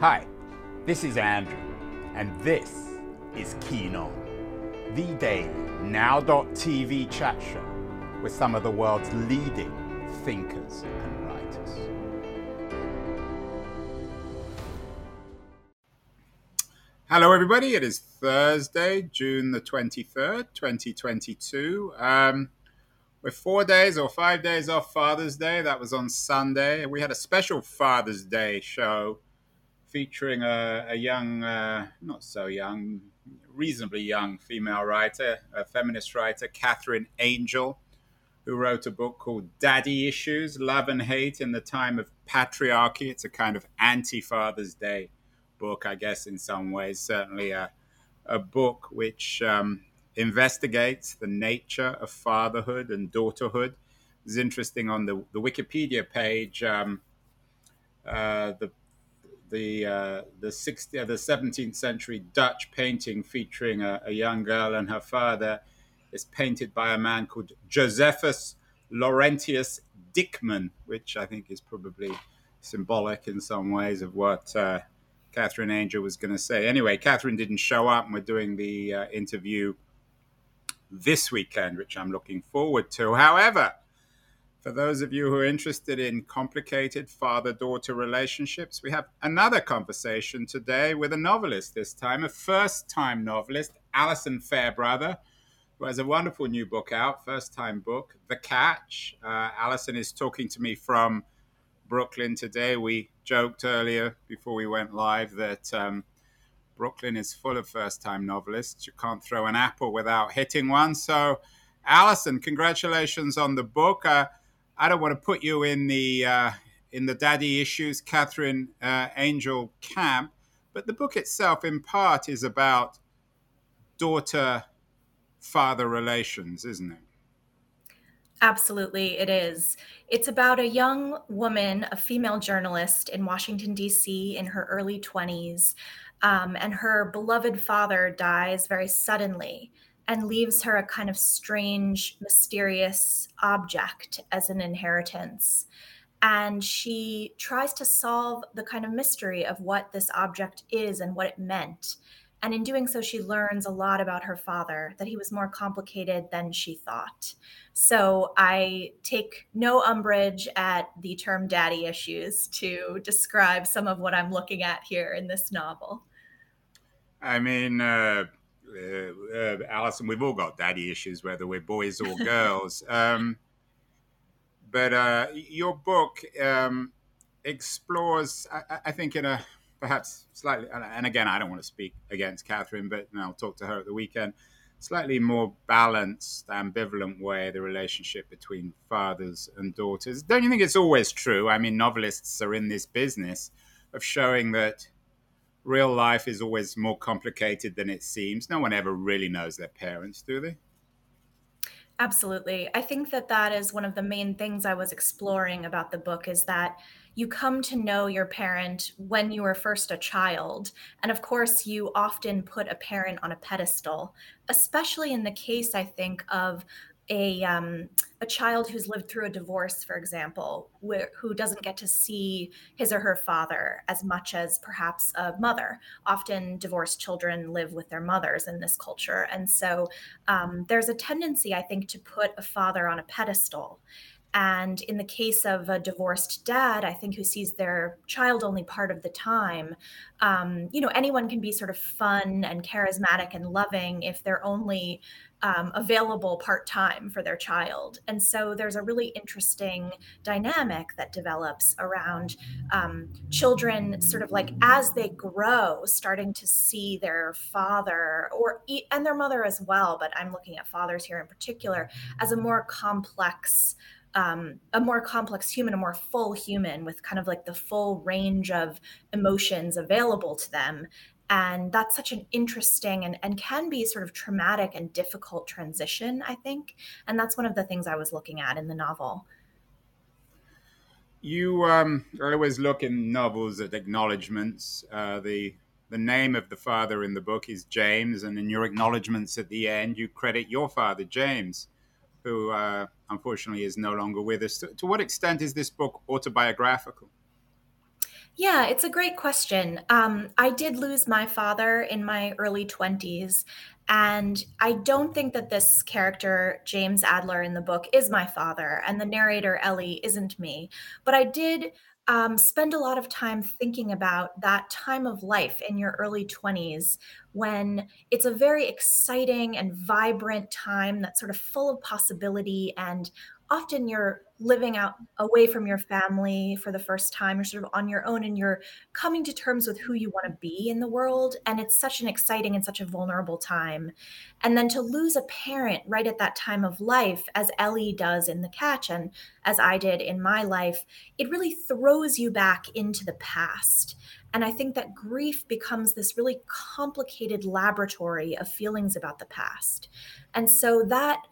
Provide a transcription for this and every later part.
Hi, this is Andrew, and this is Keen On, the daily now.tv chat show with some of the world's leading thinkers and writers. Hello, everybody. It is Thursday, June the 23rd, 2022. Um, we're four days or five days off Father's Day. That was on Sunday. We had a special Father's Day show featuring a, a young, uh, not so young, reasonably young female writer, a feminist writer, Katherine Angel, who wrote a book called Daddy Issues Love and Hate in the Time of Patriarchy. It's a kind of anti Father's Day book, I guess, in some ways. Certainly a, a book which um, investigates the nature of fatherhood and daughterhood. It's interesting on the, the Wikipedia page. Um, uh, the the uh, the 60, uh, the 17th century Dutch painting featuring a, a, young girl and her father is painted by a man called Josephus Laurentius Dickman, which I think is probably symbolic in some ways of what uh, Katherine Angel was going to say. Anyway, Katherine didn't show up, and we're doing the uh, interview this weekend, which I'm looking forward to. However, for those of you who are interested in complicated father daughter relationships, we have another conversation today with a novelist, this time a first time novelist, Alison Fairbrother, who has a wonderful new book out, first time book, The Catch. Uh, Alison is talking to me from Brooklyn today. We joked earlier before we went live that um, Brooklyn is full of first time novelists. You can't throw an apple without hitting one. So, Alison, congratulations on the book. Uh, I don't want to put you in the uh, in the daddy issues, Katherine uh, Angel camp, but the book itself, in part, is about daughter father relations, isn't it? Absolutely, it is. It's about a young woman, a female journalist in Washington, D.C., in her early 20s, um, and her beloved father dies very suddenly and leaves her a kind of strange, mysterious object as an inheritance. And she tries to solve the kind of mystery of what this object is and what it meant. And in doing so, she learns a lot about her father, that he was more complicated than she thought. So I take no umbrage at the term daddy issues to describe some of what I'm looking at here in this novel. I mean, uh, uh, uh, Alison, we've all got daddy issues, whether we're boys or girls. Um, but uh, your book um, explores, I, I, think, in a perhaps slightly, and again, I don't want to speak against Katherine, but I'll talk to her at the weekend, slightly more balanced, ambivalent way, the relationship between fathers and daughters. Don't you think it's always true? I mean, novelists are in this business of showing that real life is always more complicated than it seems. No one ever really knows their parents, do they? Absolutely. I think that that is one of the main things I was exploring about the book is that you come to know your parent when you were first a child. And of course, you often put a parent on a pedestal, especially in the case, I think, of a um, a child who's lived through a divorce, for example, who doesn't get to see his or her father as much as perhaps a mother. Often, divorced children live with their mothers in this culture, and so um, there's a tendency, I think, to put a father on a pedestal. And in the case of a divorced dad, I think who sees their child only part of the time, um, you know, anyone can be sort of fun and charismatic and loving if they're only um, available part time for their child. And so there's a really interesting dynamic that develops around um, children, sort of like as they grow, starting to see their father or and their mother as well. But I'm looking at fathers here in particular as a more complex. Um, a more complex human, a more full human with kind of like the full range of emotions available to them and that's such an interesting and, and can be sort of traumatic and difficult transition i think. And that's one of the things i was looking at in the novel. You um, always look in novels at acknowledgments uh, the the name of the father in the book is james and in your acknowledgments at the end you credit your father james who uh, unfortunately is no longer with us. To, to what extent is this book autobiographical Yeah, it's a great question. Um, I did lose my father in my early 20s. And I don't think that this character, James Adler, in the book is my father, and the narrator, Ellie, isn't me. But I did um, spend a lot of time thinking about that time of life in your early 20s when it's a very exciting and vibrant time that's sort of full of possibility and often you're living out away from your family for the first time. You're sort of on your own and you're coming to terms with who you want to be in the world and it's such an exciting and such a vulnerable time. And then to lose a parent right at that time of life as ellie does in the catch and as i did in my life it really throws you back into the past and i think that grief becomes this really complicated laboratory of feelings about the past. And so that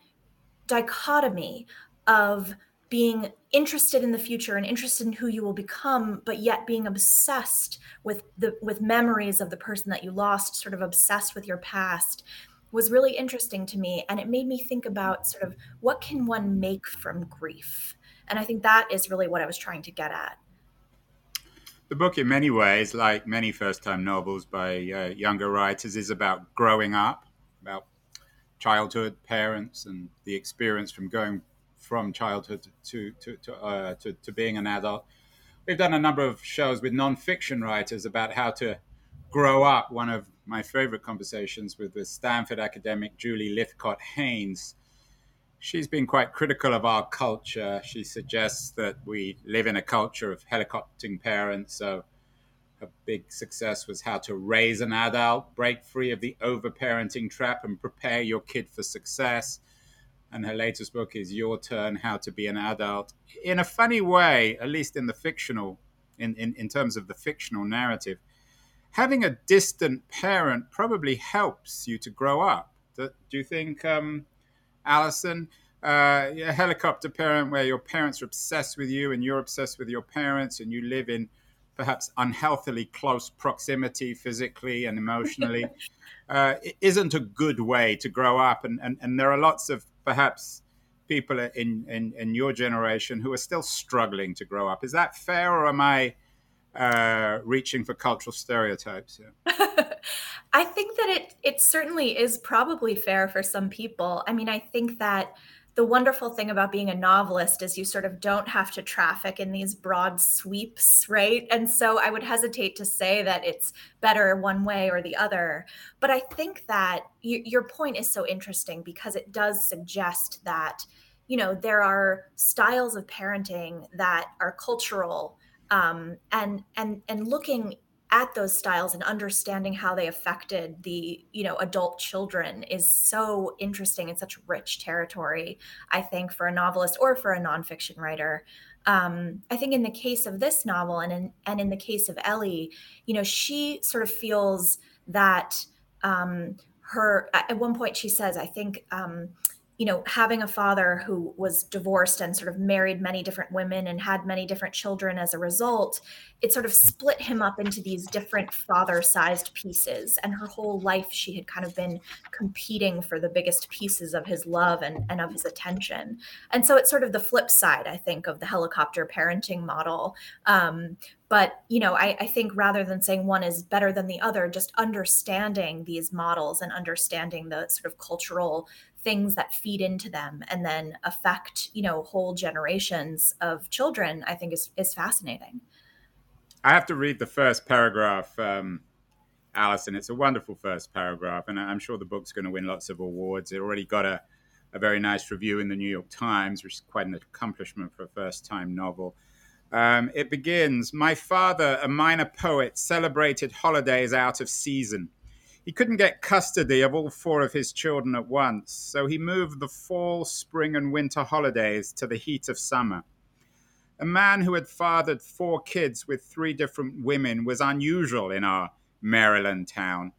dichotomy of being interested in the future and interested in who you will become but yet being obsessed with the with memories of the person that you lost sort of obsessed with your past was really interesting to me. And it made me think about sort of what can one make from grief? And i think that is really what i was trying to get at the book in many ways like many first time novels by uh, younger writers is about growing up about childhood parents and the experience from going from childhood to to to, uh, to, to being an adult. We've done a number of shows with nonfiction writers about how to grow up. One of my favorite conversations with the Stanford academic Julie Lythcott Haims. She's been quite critical of our culture. She suggests that we live in a culture of helicoptering parents. So, her big success was how to raise an adult, break free of the overparenting trap, and prepare your kid for success and her latest book is Your Turn How to Be an Adult. In a funny way, at least in the fictional, in, in, in terms of the fictional narrative, having a distant parent probably helps you to grow up. Do, do you think, um, Alison? Uh, a helicopter parent where your parents are obsessed with you and you're obsessed with your parents and you live in perhaps unhealthily close proximity physically and emotionally uh, isn't a good way to grow up. And, and, and there are lots of perhaps people in, in, in your generation who are still struggling to grow up. Is that fair, or am I uh, reaching for cultural stereotypes? Yeah. I think that it it certainly is probably fair for some people. I mean, I think that the wonderful thing about being a novelist is you sort of don't have to traffic in these broad sweeps, right? And so I would hesitate to say that it's better one way or the other. But I think that y- your point is so interesting because it does suggest that, you know, there are styles of parenting that are cultural um, and and and looking at those styles and understanding how they affected the you know adult children is so interesting and such rich territory i think for a novelist or for a nonfiction writer. Um, i think in the case of this novel and in, and in the case of ellie you know she sort of feels that um, her at one point she says i think um, you know, having a father who was divorced and sort of married many different women and had many different children as a result, it sort of split him up into these different father sized pieces. And her whole life, she had kind of been competing for the biggest pieces of his love and, and of his attention. And so it's sort of the flip side, I think, of the helicopter parenting model. Um, but you know I, I, think rather than saying one is better than the other just understanding these models and understanding the sort of cultural things that feed into them and then affect you know whole generations of children i think is is fascinating. I have to read the first paragraph um, alison. It's a wonderful first paragraph and i'm sure the book's going to win lots of awards. It already got a, a very nice review in the new york times which is quite an accomplishment for a first time novel. Um, it begins My father, a minor poet, celebrated holidays out of season. He couldn't get custody of all four of his children at once, so he moved the fall, spring, and winter holidays to the heat of summer. A man who had fathered four kids with three different women was unusual in our Maryland town.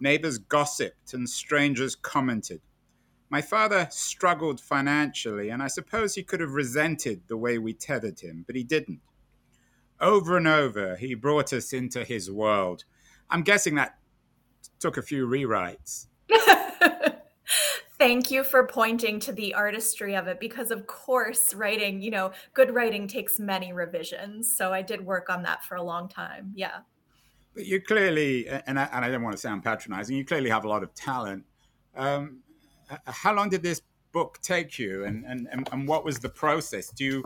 Neighbors gossiped and strangers commented. My father struggled financially, and I suppose he could have resented the way we tethered him, but he didn't. Over and over, he brought us into his world. I'm guessing that took a few rewrites. Thank you for pointing to the artistry of it because, of course, writing, you know, good writing takes many revisions. So I did work on that for a long time. Yeah. But you clearly, and I, and I don't want to sound patronizing, you clearly have a lot of talent. Um, how long did this book take you and, and, and, and what was the process? Do you,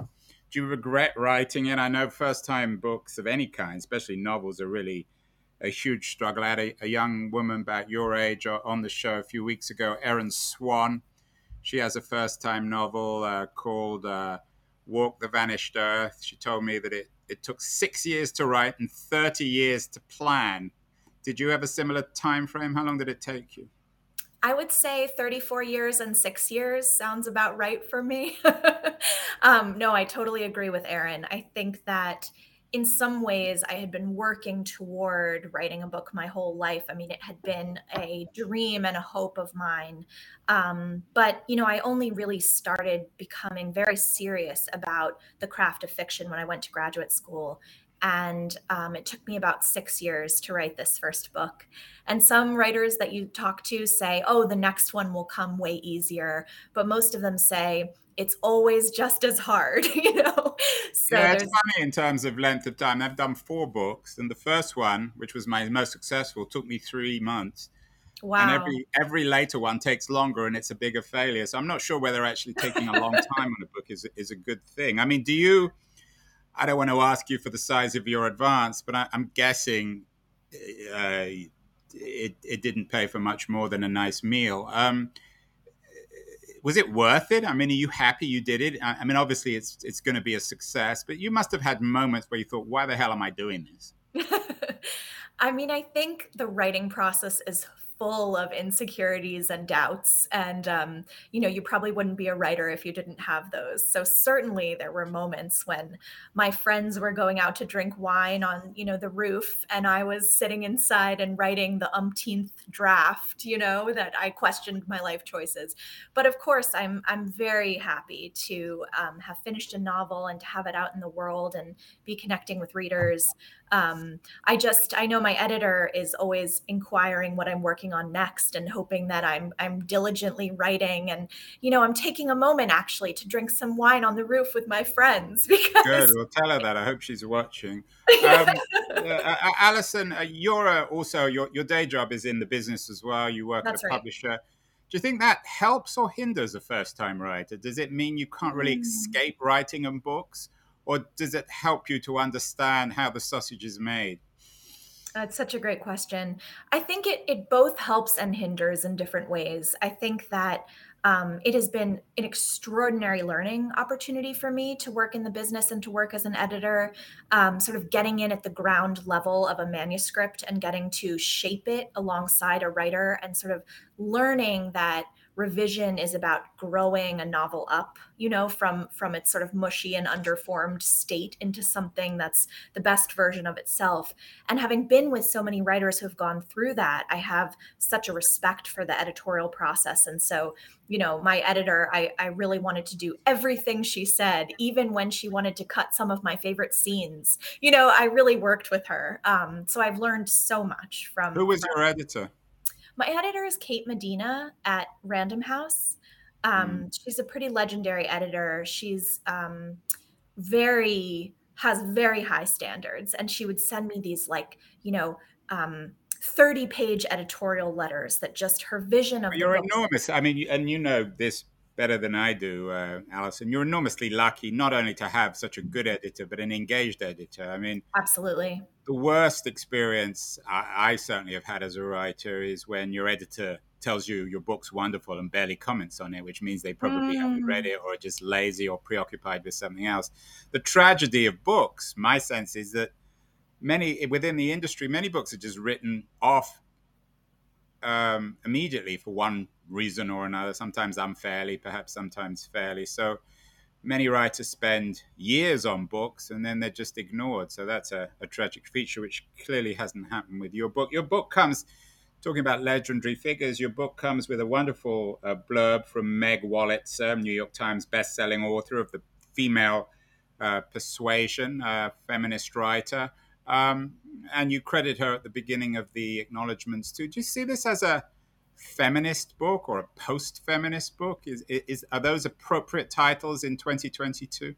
do you regret writing it? I know first time books of any kind, especially novels, are really a huge struggle. I had a, a, young woman about your age on the show a few weeks ago, Erin Swan. She has a first time novel uh, called uh, Walk the Vanished Earth. She told me that it, it took six years to write and 30 years to plan. Did you have a similar time frame? How long did it take you? I would say 34 years and six years sounds about right for me. um, no, I totally agree with Erin. I think that in some ways I had been working toward writing a book my whole life. I mean, it had been a dream and a hope of mine. Um, but, you know, I only really started becoming very serious about the craft of fiction when I went to graduate school. And um, it took me about six years to write this first book. And some writers that you talk to say, oh, the next one will come way easier. But most of them say, it's always just as hard, you know. So yeah, it's funny in terms of length of time. I've done four books, and the first one, which was my most successful, took me three months. Wow. And every every later one takes longer, and it's a bigger failure. So I'm not sure whether actually taking a long time on a book is is a good thing. I mean, do you? I don't want to ask you for the size of your advance, but I, am guessing uh, it it didn't pay for much more than a nice meal. Um, was it worth it? I mean, are you happy you did it? I, mean, obviously it's it's going to be a success, but you must have had moments where you thought, "Why the hell am I doing this?" I mean, I think the writing process is full of insecurities and doubts. And, um, you know, you probably wouldn't be a writer if you didn't have those. So, certainly, there were moments when my friends were going out to drink wine on, you know, the roof, and I was sitting inside and writing the umpteenth draft, you know, that I questioned my life choices. But of course, I'm, I'm very happy to um, have finished a novel and to have it out in the world and be connecting with readers um, I just I know my editor is always inquiring what I'm working on next and hoping that I'm I'm diligently writing and you know I'm taking a moment actually to drink some wine on the roof with my friends because good we'll tell her that I hope she's watching. Um, uh, Alison, uh, you're uh, also your your day job is in the business as well. You work That's at a right. publisher. Do you think that helps or hinders a first time writer? Does it mean you can't really mm. escape writing and books? Or does it help you to understand how the sausage is made? That's such a great question. I think it it both helps and hinders in different ways. I think that um, it has been an extraordinary learning opportunity for me to work in the business and to work as an editor, um, sort of getting in at the ground level of a manuscript and getting to shape it alongside a writer and sort of learning that revision is about growing a novel up you know from from its sort of mushy and underformed state into something that's the best version of itself. And having been with so many writers who have gone through that i have such a respect for the editorial process. And so you know my editor i i really wanted to do everything she said even when she wanted to cut some of my favorite scenes. You know i really worked with her. Um so i've learned so much from who was from, your editor my editor is Kate Medina at Random House. Um, mm. She's a pretty legendary editor. She's um, very has very high standards, and she would send me these like you know. Um, 30 page editorial letters that just her vision of you're enormous i mean and you know this better than I do, uh, Alison. You're enormously lucky not only to have such a good editor, but an engaged editor. I mean, absolutely. The worst experience I, I certainly have had as a writer is when your editor tells you your book's wonderful and barely comments on it, which means they probably mm. haven't read it or are just lazy or preoccupied with something else. The tragedy of books, my sense is that many within the industry, many books are just written off um, immediately for one reason or another, sometimes unfairly, perhaps sometimes fairly. So many writers spend years on books and then they're just ignored. So that's a, a tragic feature, which clearly hasn't happened with your book. Your book comes, talking about legendary figures, your book comes with a wonderful uh, blurb from Meg Wolitzer, New York Times best-selling author of The Female uh, Persuasion, uh, feminist writer. Um, and you credit her at the beginning of the acknowledgments too. Do you see this as a feminist book or a post-feminist book? Is, is are those appropriate titles in 2022?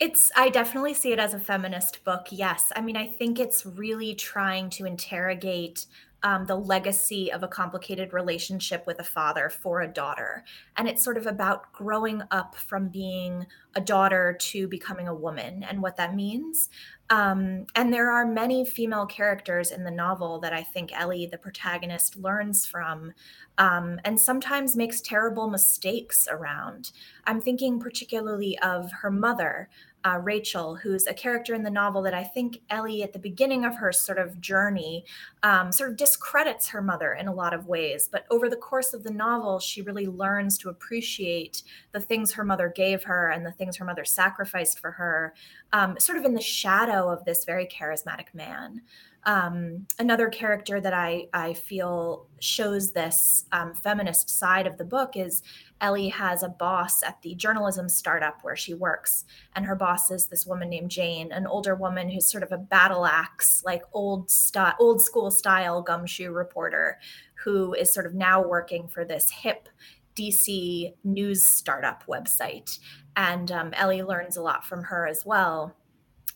It's I definitely see it as a feminist book. Yes. I mean, I think it's really trying to interrogate um, the legacy of a complicated relationship with a father for a daughter. And it's sort of about growing up from being a daughter to becoming a woman and what that means. Um, and there are many female characters in the novel that I think Ellie, the protagonist, learns from um, and sometimes makes terrible mistakes around. I'm thinking particularly of her mother, uh, Rachel, who's a character in the novel that I think Ellie, at the beginning of her sort of journey, um, sort of discredits her mother in a lot of ways. But over the course of the novel, she really learns to appreciate the things her mother gave her and the things her mother sacrificed for her, um, sort of in the shadow of this very charismatic man. Um, another character that I, I feel shows this um, feminist side of the book is Ellie has a boss at the journalism startup where she works. And her boss is this woman named Jane, an older woman who's sort of a battle axe, like old, st- old school style gumshoe reporter who is sort of now working for this hip DC news startup website. And um, Ellie learns a lot from her as well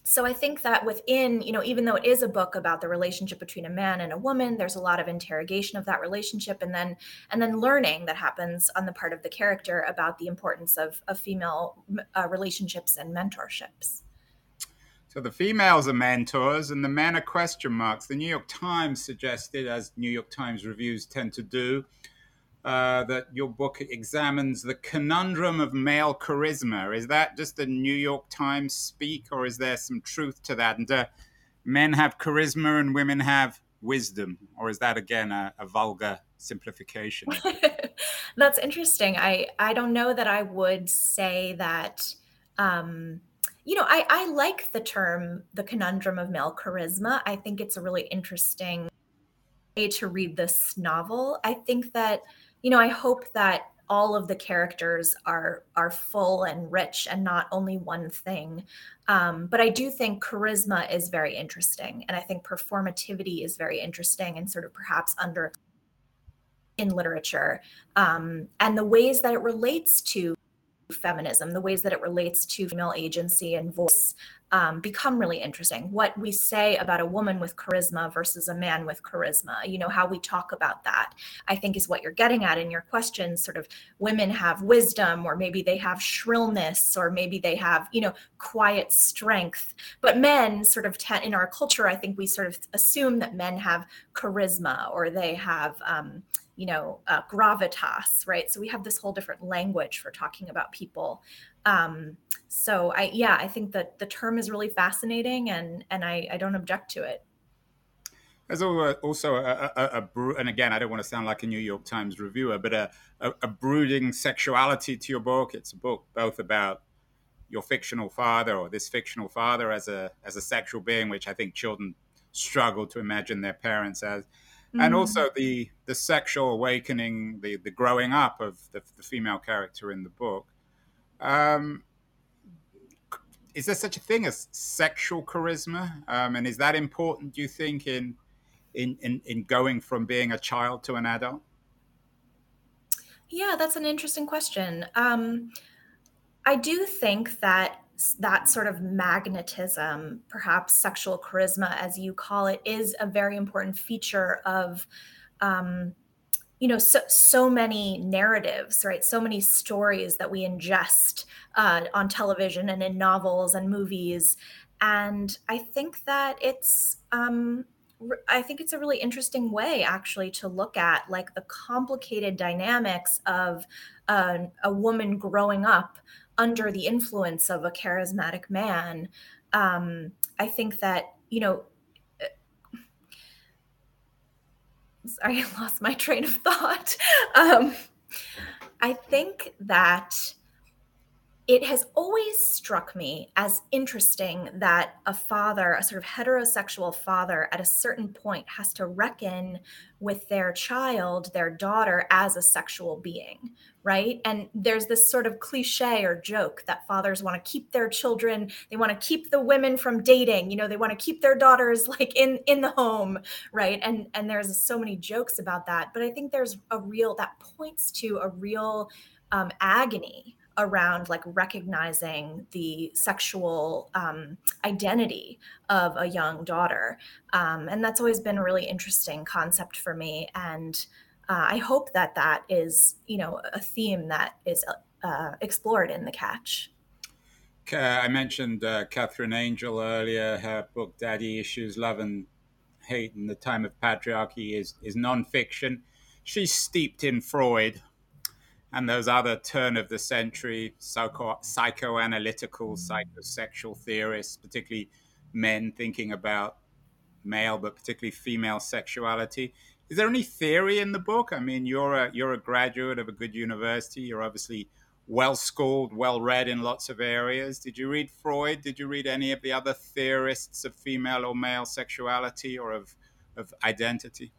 so i think that within you know even though it is a book about the relationship between a man and a woman there's a lot of interrogation of that relationship and then and then learning that happens on the part of the character about the importance of, of female uh, relationships and mentorships. So the females are mentors and the men are question marks. The new york times suggested as new york times reviews tend to do uh, that your book examines the conundrum of male charisma. Is that just a New York Times speak, or is there some truth to that? And do men have charisma and women have wisdom, or is that again a, a vulgar simplification? That's interesting. I I don't know that I would say that. Um, you know, I, I like the term the conundrum of male charisma. I think it's a really interesting way to read this novel. I think that you know, I hope that all of the characters are are full and rich and not only one thing. Um, but I do think charisma is very interesting, and I think performativity is very interesting and sort of perhaps under in literature um, and the ways that it relates to feminism, the ways that it relates to female agency and voice um, become really interesting. What we say about a woman with charisma versus a man with charisma, you know, how we talk about that, I think is what you're getting at in your question. Sort of women have wisdom, or maybe they have shrillness, or maybe they have, you know, quiet strength. But men, sort of in our culture, I think we sort of assume that men have charisma or they have, um, you know, uh, gravitas, right? So we have this whole different language for talking about people. Um, so I, yeah, I think that the term is really fascinating, and and I, I don't object to it. There's also a, a, a, and again, I don't want to sound like a New York Times reviewer, but a, a, brooding sexuality to your book. It's a book both about your fictional father or this fictional father as a as a sexual being, which I think children struggle to imagine their parents as, mm-hmm. and also the the sexual awakening, the the growing up of the, the female character in the book. Um, is there such a thing as sexual charisma? Um, and is that important, do you think, in, in, in, in going from being a child to an adult? Yeah, that's an interesting question. Um, I do think that that sort of magnetism, perhaps sexual charisma, as you call it, is a very important feature of um, you know so so many narratives right? So many stories that we ingest uh, on television and in novels and movies. And i think that it's um, i think it's a really interesting way actually to look at like the complicated dynamics of uh, a woman growing up under the influence of a charismatic man. Um, i think that you know sorry, I lost my train of thought. Um, I think that it has always struck me as interesting that a father, a sort of heterosexual father, at a certain point has to reckon with their child, their daughter, as a sexual being, right? And there's this sort of cliche or joke that fathers want to keep their children, they want to keep the women from dating, you know, they want to keep their daughters like in in the home, right? And and there's so many jokes about that, but I think there's a real that points to a real um, agony around like recognizing the sexual um, identity of a young daughter um, and that's always been a really interesting concept for me and uh, i hope that that is you know a theme that is uh, explored in the catch I mentioned uh, Katherine Angel earlier. Her book "Daddy Issues: Love and Hate in the Time of Patriarchy" is is nonfiction. She's steeped in Freud, and those other turn of the century psycho- psychoanalytical mm. psychosexual theorists, particularly men thinking about male but particularly female sexuality. Is there any theory in the book? I mean, you're a you're a graduate of a good university. You're obviously well schooled, well read in lots of areas. Did you read Freud? Did you read any of the other theorists of female or male sexuality or of of identity?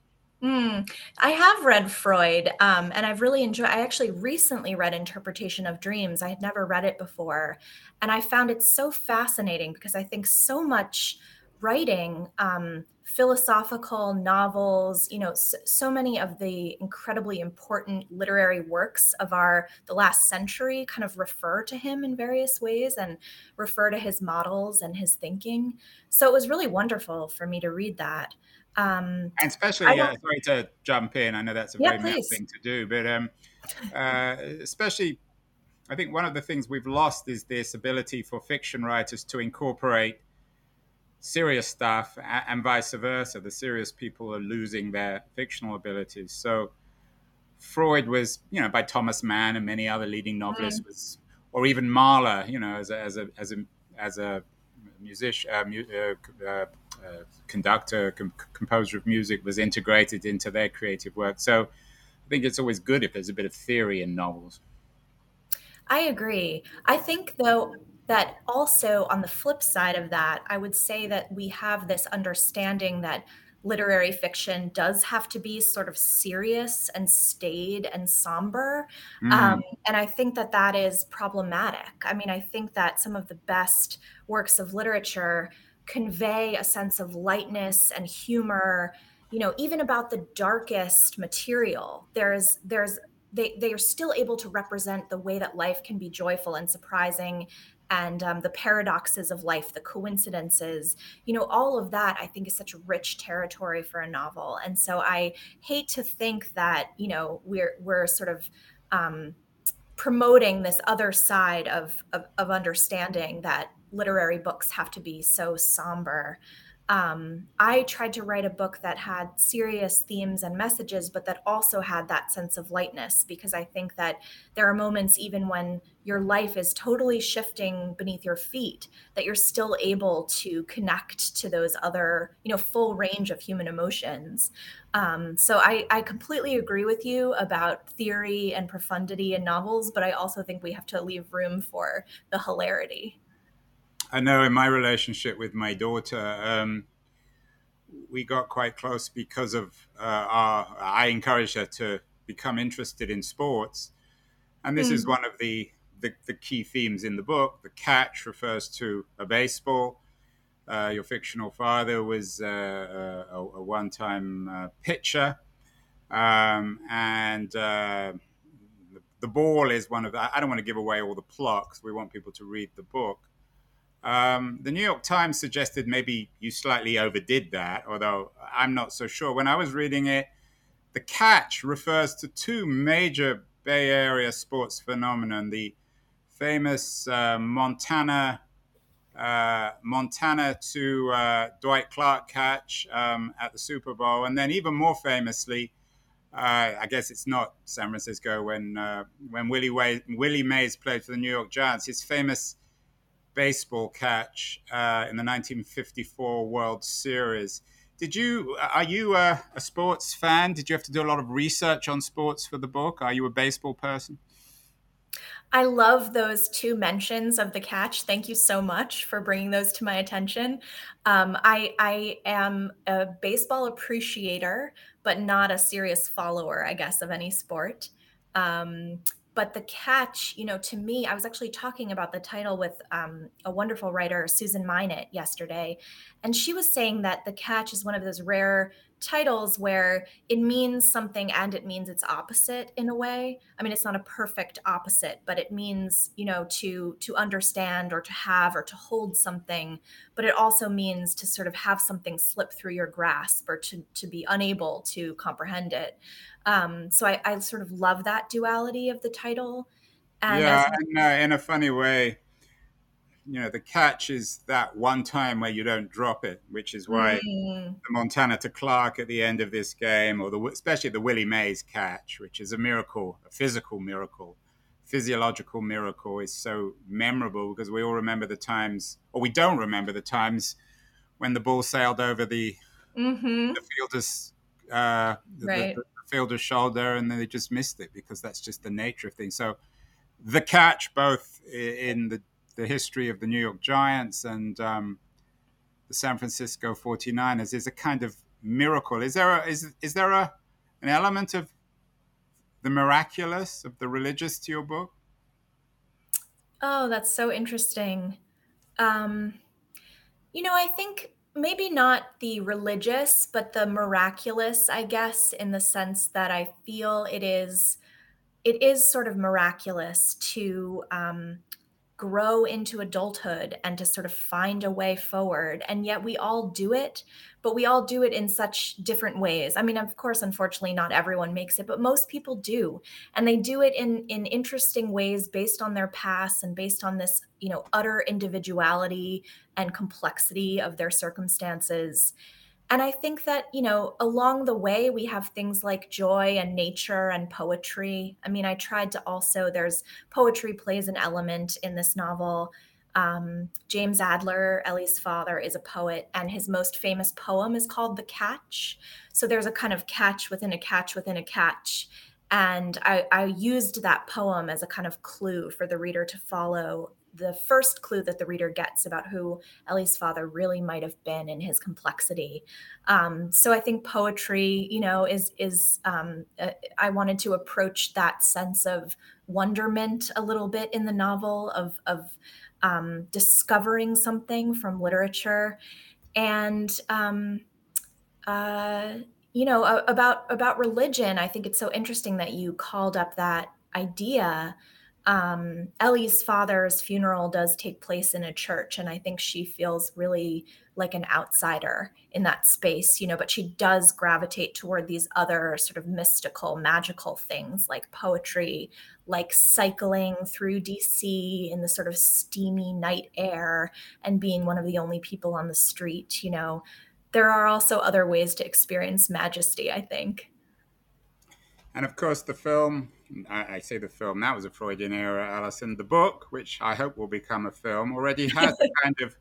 Mm, I have read Freud, um, and I've really enjoyed. I actually recently read Interpretation of Dreams. I had never read it before, and I found it so fascinating because I think so much writing, um, philosophical novels, you know, so, so, many of the incredibly important literary works of our the last century kind of refer to him in various ways and refer to his models and his thinking. So it was really wonderful for me to read that. Um, and especially, uh, sorry to jump in. I know that's a yeah, very male thing to do, but um, uh, especially, I think one of the things we've lost is this ability for fiction writers to incorporate serious stuff and vice versa. The serious people are losing their fictional abilities. So Freud was, you know, by Thomas Mann and many other leading novelists mm. was, or even Mahler, you know, as a as a as a as a musician, uh, uh, uh, conductor, com- composer of music was integrated into their creative work. So I think it's always good if there's a bit of theory in novels. I agree. I think, though, that also on the flip side of that, I would say that we have this understanding that literary fiction does have to be sort of serious and staid and somber. Mm. Um, and I think that that is problematic. I mean, I think that some of the best works of literature convey a sense of lightness and humor you know even about the darkest material. There's there's they they are still able to represent the way that life can be joyful and surprising and um, the paradoxes of life the coincidences. You know all of that i think is such rich territory for a novel. And so i hate to think that you know we're we're sort of um, promoting this other side of, of, of understanding that literary books have to be so somber. Um, I tried to write a book that had serious themes and messages, but that also had that sense of lightness because I think that there are moments, even when your life is totally shifting beneath your feet, that you're still able to connect to those other, you know, full range of human emotions. Um, so I, I completely agree with you about theory and profundity in novels, but I also think we have to leave room for the hilarity. I know in my relationship with my daughter, um, we got quite close because of uh, our. I encouraged her to become interested in sports, and this mm. is one of the, the, the key themes in the book. The catch refers to a baseball. Uh, your fictional father was uh, a, a one-time uh, pitcher, um, and uh, the, the ball is one of. The, I don't want to give away all the plots. we want people to read the book um, the New York Times suggested maybe you slightly overdid that, although I'm not so sure. When I was reading it, the catch refers to two major Bay Area sports phenomenon: the famous uh, Montana uh, Montana to uh, Dwight Clark catch um, at the Super Bowl, and then even more famously, uh, I guess it's not San Francisco when uh, when Willie, Way- Willie Mays played for the New York Giants. His famous baseball catch uh, in the 1954 World Series. Did you are you a, a, sports fan? Did you have to do a lot of research on sports for the book? Are you a baseball person? I love those two mentions of the catch. Thank you so much for bringing those to my attention. Um, I, I am a baseball appreciator, but not a serious follower, I guess, of any sport. Um, but the catch, you know, to me, I was actually talking about the title with um, a wonderful writer, Susan Minot, yesterday, and she was saying that the catch is one of those rare titles where it means something and it means its opposite in a way. I mean it's not a perfect opposite but it means you know to to understand or to have or to hold something but it also means to sort of have something slip through your grasp or to to be unable to comprehend it. Um so i, I sort of love that duality of the title. And yeah and, uh, in a funny way you know the catch is that one time where you don't drop it, which is why mm. the Montana to Clark at the end of this game, or the especially the Willie Mays catch, which is a miracle, a physical miracle, physiological miracle, is so memorable because we all remember the times, or we don't remember the times when the ball sailed over the, mm-hmm. the fielder's uh, right. the, the fielder's shoulder, and then they just missed it because that's just the nature of things. So the catch, both in the the history of the New York Giants and um, the San Francisco 49ers is a kind of miracle. Is there a, is, is there a, an element of the miraculous, of the religious to your book? Oh, that's so interesting. Um, you know, I think maybe not the religious, but the miraculous, I guess, in the sense that I feel it is it is sort of miraculous to um, grow into adulthood and to sort of find a way forward. And yet we all do it, but we all do it in such different ways. I mean, of course, unfortunately, not everyone makes it, but most people do. And they do it in, in interesting ways based on their past and based on this, you know, utter individuality and complexity of their circumstances. And I think that, you know, along the way, we have things like joy and nature and poetry. I mean, I tried to also, there's poetry plays an element in this novel. Um, James Adler, Ellie's father, is a poet, and his most famous poem is called The Catch. So there's a kind of catch within a catch within a catch. And I, I used that poem as a kind of clue for the reader to follow the first clue that the reader gets about who Ellie's father really might have been in his complexity. Um, so I think poetry, you know, is is um, uh, I wanted to approach that sense of wonderment a little bit in the novel of of um, discovering something from literature, and um, uh, you know about about religion. I think it's so interesting that you called up that idea um, Ellie's father's funeral does take place in a church, and I think she feels really like an outsider in that space, you know, but she does gravitate toward these other sort of mystical, magical things like poetry, like cycling through DC in the sort of steamy night air and being one of the only people on the street, you know. There are also other ways to experience majesty, I think. And of course, the film I, I, say the film, that was a Freudian era, Alison. The book, which I hope will become a film, already has a kind of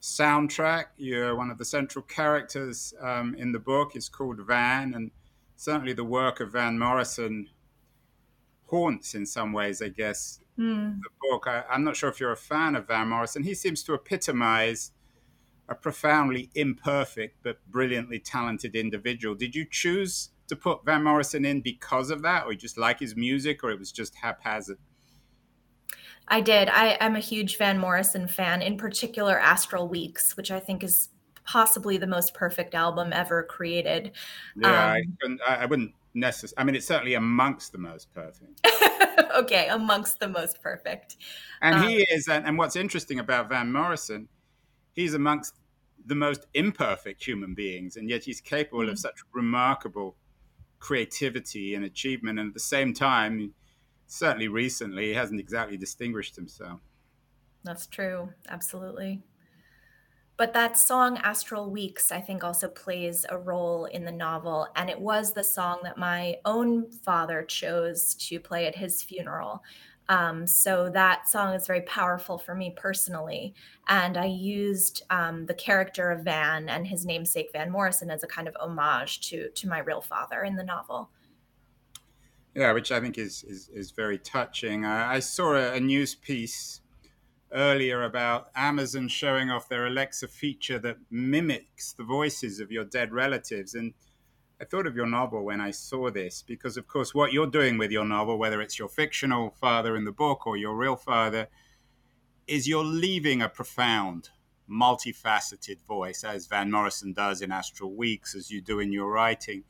soundtrack. You're one of the central characters um, in the book. is called Van, and certainly the work of Van Morrison haunts in some ways, I guess, mm. the book. I, I'm not sure if you're a fan of Van Morrison. He seems to epitomize a profoundly imperfect but brilliantly talented individual. Did you choose to put Van Morrison in because of that, or you just like his music, or it was just haphazard? I did. I, am a huge Van Morrison fan, in particular Astral Weeks, which I think is possibly the most perfect album ever created. Yeah, um, I, I, wouldn't necessarily. I mean, it's certainly amongst the most perfect. okay, amongst the most perfect. And um, he is, and, and what's interesting about Van Morrison, he's amongst the most imperfect human beings, and yet he's capable mm-hmm. of such remarkable creativity and achievement. And at the same time, certainly recently, he hasn't exactly distinguished himself. That's true. Absolutely. But that song, Astral Weeks, I think also plays a role in the novel. And it was the song that my own father chose to play at his funeral. Um, so that song is very powerful for me personally. And I used um, the character of Van and his namesake Van Morrison as a kind of homage to to my real father in the novel. Yeah, which I think is is, is very touching. I, I saw a, a news piece earlier about Amazon showing off their Alexa feature that mimics the voices of your dead relatives. And I thought of your novel when I saw this, because of course, what you're doing with your novel, whether it's your fictional father in the book or your real father, is you're leaving a profound, multifaceted voice, as Van Morrison does in Astral Weeks, as you do in your writing.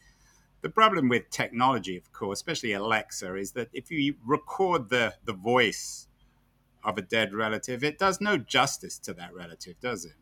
The problem with technology, of course, especially Alexa, is that if you record the, the voice of a dead relative, it does no justice to that relative, does it?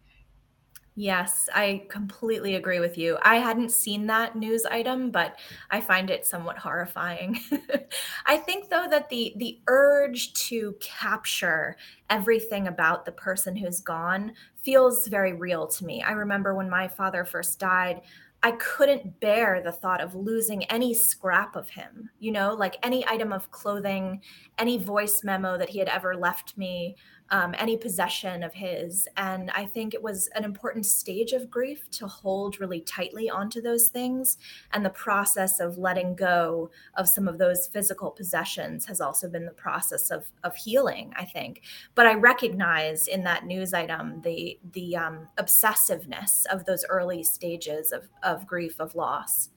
Yes, I completely agree with you. I hadn't seen that news item, but I find it somewhat horrifying. I think though that the the urge to capture everything about the person who's gone feels very real to me. I remember when my father first died, I couldn't bear the thought of losing any scrap of him, you know, like any item of clothing, any voice memo that he had ever left me um, any possession of his. And I think it was an important stage of grief to hold really tightly onto those things. And the process of letting go of some of those physical possessions has also been the process of, of healing, I think. But I recognize in that news item the, the um, obsessiveness of those early stages of, of grief, of loss.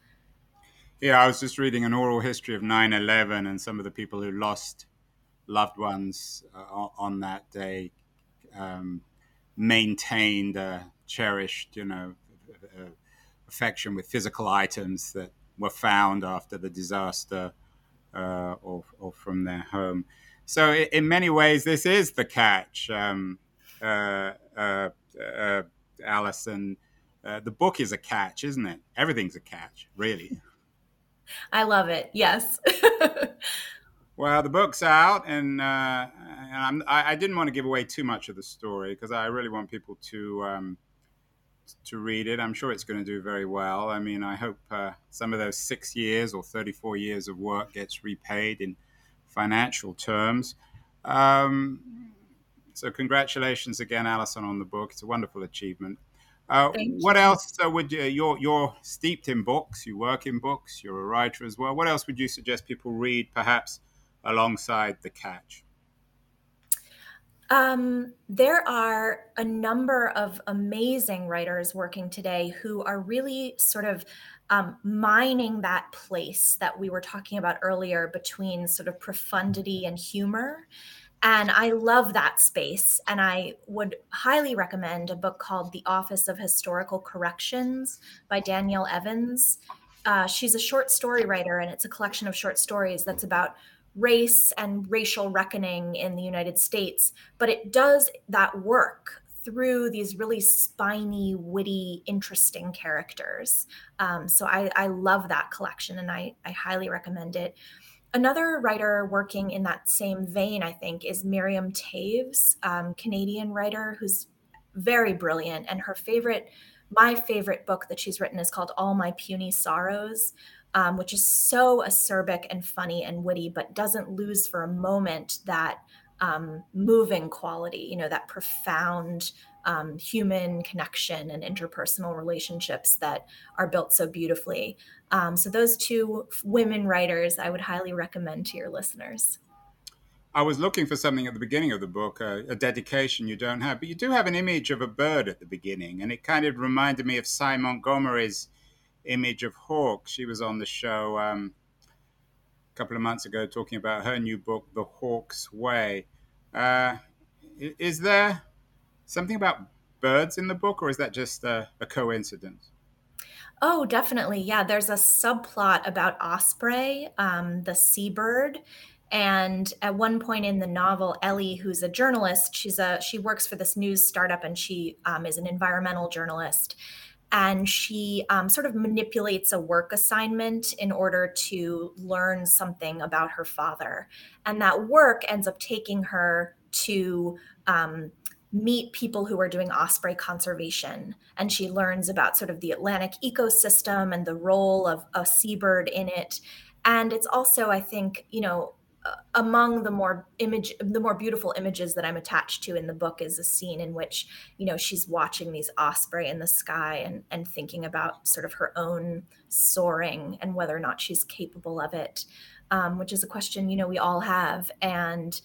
Yeah, I was just reading an oral history of 9 11 and some of the people who lost loved ones uh, on that day um, maintained a cherished, you know, affection with physical items that were found after the disaster uh, or, or, from their home. So, in many ways, this is the catch, um, uh, uh, uh Alison. Uh, the book is a catch, isn't it? Everything's a catch, really. I love it. Yes. Well, the book's out, and, uh, and I, I didn't want to give away too much of the story because I really want people to um, to read it. I'm sure it's going to do very well. I mean, I hope uh, some of those six years or 34 years of work gets repaid in financial terms. Um, so, congratulations again, Alison, on the book. It's a wonderful achievement. Uh, what else uh, would you, you're, you're steeped in books, you work in books, you're a writer as well. What else would you suggest people read, perhaps alongside the catch? Um, there are a number of amazing writers working today who are really sort of um, mining that place that we were talking about earlier between sort of profundity and humor. And I love that space. And I would highly recommend a book called The Office of Historical Corrections by Danielle Evans. Uh, she's a short story writer, and it's a collection of short stories that's about race and racial reckoning in the United States, but it does that work through these really spiny, witty, interesting characters. Um, so I, I, love that collection and I, I highly recommend it. Another writer working in that same vein, I think, is Miriam Toews, um, Canadian writer who's very brilliant. And her favorite, my favorite book that she's written is called All My Puny Sorrows, um, which is so acerbic and funny and witty, but doesn't lose for a moment that um, moving quality, you know, that profound um, human connection and interpersonal relationships that are built so beautifully. Um, so, those two women writers I would highly recommend to your listeners. I was looking for something at the beginning of the book, uh, a dedication you don't have, but you do have an image of a bird at the beginning, and it kind of reminded me of Sy Montgomery's image of Hawk. She was on the show um, a couple of months ago talking about her new book, The Hawk's Way. Uh, is there something about birds in the book, or is that just a, a coincidence? Oh, definitely. Yeah, there's a subplot about Osprey, um, the seabird. And at one point in the novel, Ellie, who's a journalist, she's a she works for this news startup, and she um, is an environmental journalist and she um, sort of manipulates a work assignment in order to learn something about her father. And that work ends up taking her to um, meet people who are doing osprey conservation. And she learns about sort of the Atlantic ecosystem and the role of a seabird in it. And it's also, I think, you know, among the more image the more beautiful images that i'm attached to in the book is a scene in which you know she's watching these osprey in the sky and and thinking about sort of her own soaring and whether or not she's capable of it um, which is a question you know we all have. And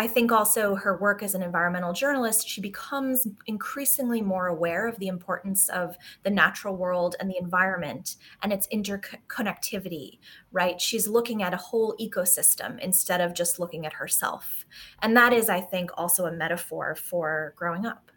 I think also her work as an environmental journalist, she becomes increasingly more aware of the importance of the natural world and the environment and its interconnectivity, right? She's looking at a whole ecosystem instead of just looking at herself. And that is, I think, also a metaphor for growing up.